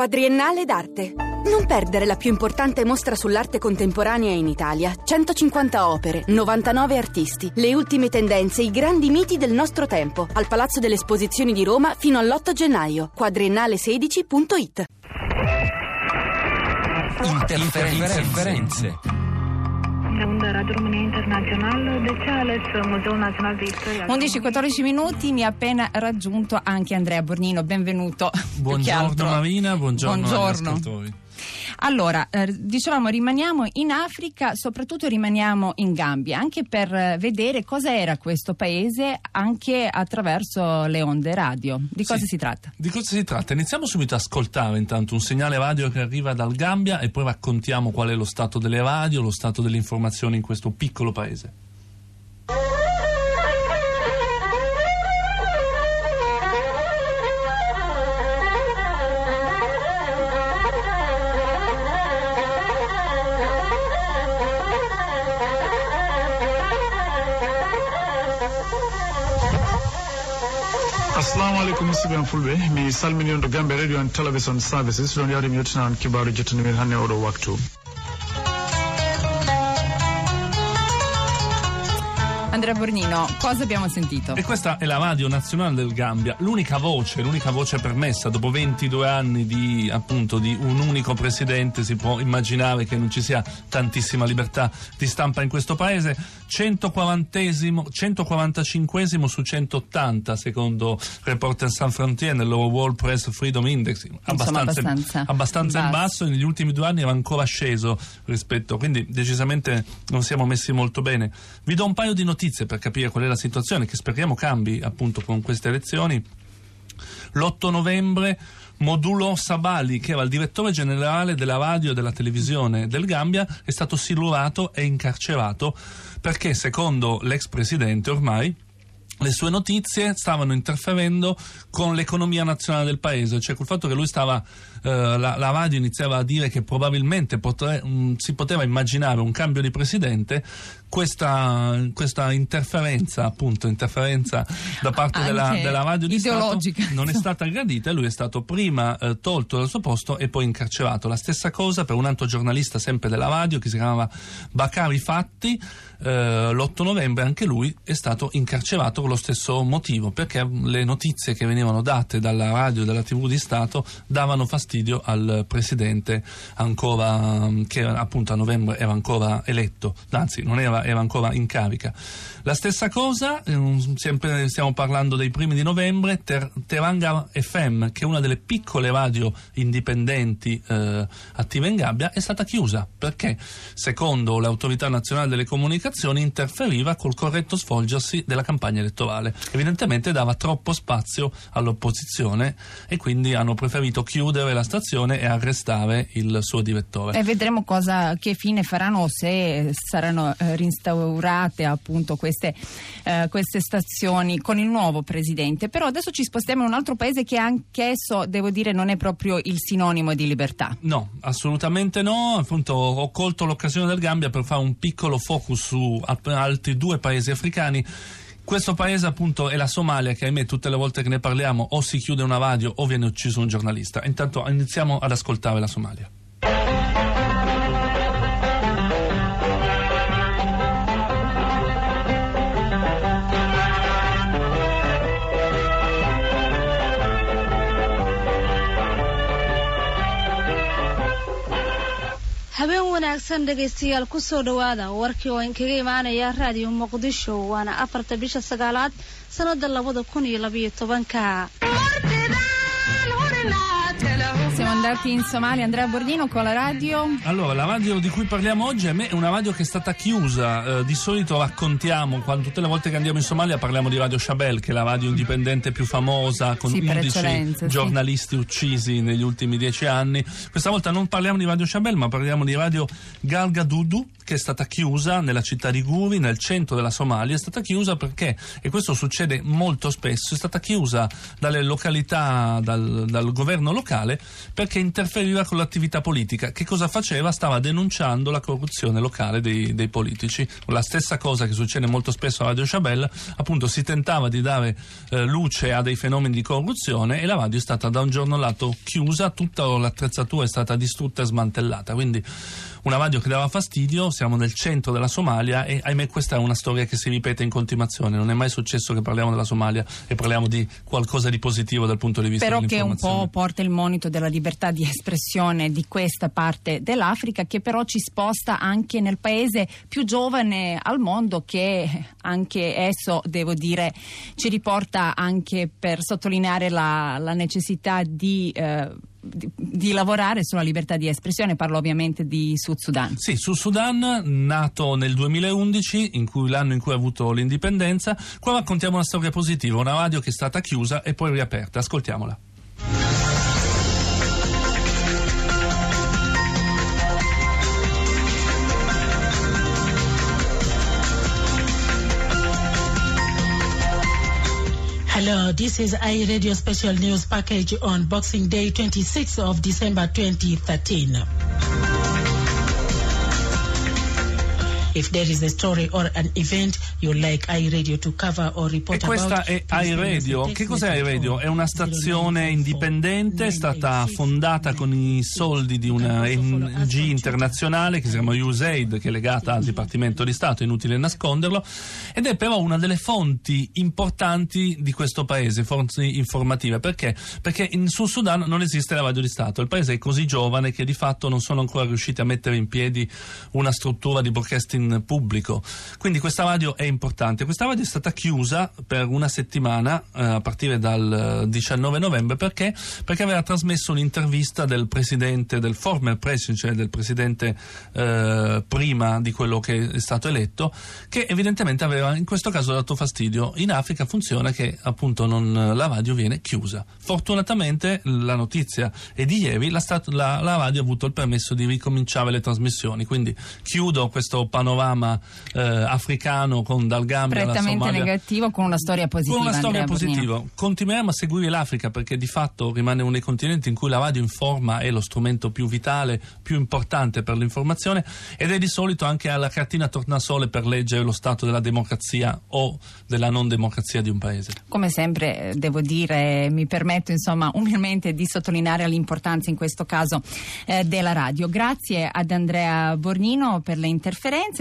Quadriennale d'arte. Non perdere la più importante mostra sull'arte contemporanea in Italia. 150 opere, 99 artisti, le ultime tendenze, i grandi miti del nostro tempo. Al Palazzo delle Esposizioni di Roma fino all'8 gennaio. Quadriennale16.it. Interferenze. Da 11-14 minuti mi ha appena raggiunto anche Andrea Bornino, benvenuto. Buongiorno. Marina, buongiorno, Buongiorno. Allora, eh, dicevamo rimaniamo in Africa, soprattutto rimaniamo in Gambia, anche per eh, vedere cosa era questo paese anche attraverso le onde radio. Di cosa Sì. si tratta? Di cosa si tratta? Iniziamo subito a ascoltare intanto un segnale radio che arriva dal Gambia e poi raccontiamo qual è lo stato delle radio, lo stato delle informazioni in questo piccolo paese. Assalamu aleykum musidɓe fulɓe mi salmini on ɗo gambe radio and television services. Ɗon yawde mi yettina on kibaru jettanimin hannde oɗo waktu Andrea Bornino, cosa abbiamo sentito? E questa è la radio nazionale del Gambia, l'unica voce, l'unica voce permessa. Dopo 22 anni di, appunto, di un unico presidente si può immaginare che non ci sia tantissima libertà di stampa in questo paese. 140esimo, 145 su 180 secondo Reporter Sans Frontier nel loro World Press Freedom Index. abbastanza abbastanza in basso. negli ultimi due anni era ancora sceso rispetto, quindi decisamente non siamo messi molto bene. Vi do un paio di notizie per capire qual è la situazione, che speriamo cambi appunto con queste elezioni. L'8 novembre Modulo Sabali, che era il direttore generale della radio e della televisione del Gambia, è stato silurato e incarcerato perché, secondo l'ex presidente ormai, le sue notizie stavano interferendo con l'economia nazionale del paese, cioè col fatto che lui stava, eh, la, la radio iniziava a dire che probabilmente potre- mh, si poteva immaginare un cambio di presidente, questa, questa interferenza, appunto, interferenza da parte della, della radio di. Stato non è stata gradita e lui è stato prima eh, tolto dal suo posto e poi incarcerato. La stessa cosa per un altro giornalista sempre della radio che si chiamava Bakari Fatti, eh, l'8 novembre anche lui è stato incarcerato lo stesso motivo, perché le notizie che venivano date dalla radio e dalla tv di Stato davano fastidio al presidente ancora, che appunto a novembre era ancora eletto, anzi non era, era ancora in carica. La stessa cosa, eh, sempre stiamo parlando dei primi di novembre, Ter- Teranga FM, che è una delle piccole radio indipendenti eh, attive in Gambia, è stata chiusa perché, secondo l'autorità nazionale delle comunicazioni, interferiva col corretto svolgersi della campagna elettorale. Evidentemente dava troppo spazio all'opposizione e quindi hanno preferito chiudere la stazione e arrestare il suo direttore. E vedremo cosa, che fine faranno se saranno eh, reinstaurate appunto queste, eh, queste stazioni con il nuovo presidente. Però adesso ci spostiamo in un altro paese che anch'esso, devo dire, non è proprio il sinonimo di libertà. No, assolutamente no. Appunto, ho colto l'occasione del Gambia per fare un piccolo focus su altri due paesi africani. Questo paese appunto è la Somalia che ahimè tutte le volte che ne parliamo o si chiude una radio o viene ucciso un giornalista. Intanto iniziamo ad ascoltare la Somalia. Habeen wanaagsan dhegaystayaal ku soo dhowaada. Warkii oo inkaga imaanaya raadiyo muqdisho waana afarta bisha sagaalaad sannada labada kun iyo labayo tobanka andati in Somalia, Andrea Bornino con la radio. Allora, la radio di cui parliamo oggi a me è una radio che è stata chiusa. Eh, di solito raccontiamo, quando tutte le volte che andiamo in Somalia parliamo di Radio Shabel, che è la radio indipendente più famosa, con Sì, per 11 eccellenza, sì. giornalisti uccisi negli ultimi dieci anni. Questa volta non parliamo di Radio Shabel, ma parliamo di Radio Galgadudu, che è stata chiusa nella città di Guri, nel centro della Somalia. È stata chiusa perché, e questo succede molto spesso, è stata chiusa dalle località, dal, dal governo locale, perché perché interferiva con l'attività politica. Che cosa faceva? Stava denunciando la corruzione locale dei, dei politici. La stessa cosa che succede molto spesso a Radio Chabelle, appunto si tentava di dare eh, luce a dei fenomeni di corruzione e la radio è stata da un giorno all'altro chiusa, tutta l'attrezzatura è stata distrutta e smantellata. Quindi una radio che dava fastidio, siamo nel centro della Somalia e ahimè questa è una storia che si ripete in continuazione, non è mai successo che parliamo della Somalia e parliamo di qualcosa di positivo dal punto di vista Però che un dell'informazione. po' porta il monito della libertà di espressione di questa parte dell'Africa che però ci sposta anche nel paese più giovane al mondo che anche esso, devo dire, ci riporta anche per sottolineare la, la necessità di... eh, di, di lavorare sulla libertà di espressione, parlo ovviamente di Sud Sudan. Sì, sul Sudan, nato nel 2011, in cui, l'anno in cui ha avuto l'indipendenza, qua raccontiamo una storia positiva, una radio che è stata chiusa e poi riaperta. Ascoltiamola. Hello, this is iRadio Special News Package on Boxing Day, 26th of December 2013. If there is a story or an event you like iRadio to cover or E report questa about, è iRadio. Che cos'è iRadio? È una stazione 0944 indipendente, è stata fondata con i soldi di una NG internazionale che si chiama USAID, che è legata al Dipartimento di Stato, è inutile nasconderlo, ed è però una delle fonti importanti di questo paese, fonti informative. Perché? Perché in Sud Sudan non esiste la radio di Stato, il paese è così giovane che di fatto non sono ancora riusciti a mettere in piedi una struttura di broadcasting pubblico. Quindi questa radio è importante. Questa radio è stata chiusa per una settimana eh, a partire dal eh, 19 novembre perché? Perché aveva trasmesso un'intervista del presidente, del former president, cioè del presidente eh, prima di quello che è stato eletto, che evidentemente aveva in questo caso dato fastidio. In Africa funziona che appunto non, la radio viene chiusa. Fortunatamente la notizia è di ieri, la, la- la radio ha avuto il permesso di ricominciare le trasmissioni, quindi chiudo questo panorama eh, africano con dal Gambia alla Prettamente Somalia. negativo con una storia positiva. Con una storia positiva. Continuiamo a seguire l'Africa perché di fatto rimane uno dei continenti in cui la radio informa è lo strumento più vitale, più importante per l'informazione ed è di solito anche alla cartina tornasole per leggere lo stato della democrazia o della non democrazia di un paese. Come sempre eh, devo dire, mi permetto insomma umilmente di sottolineare l'importanza in questo caso eh, della radio. Grazie ad Andrea Bornino per le interferenze.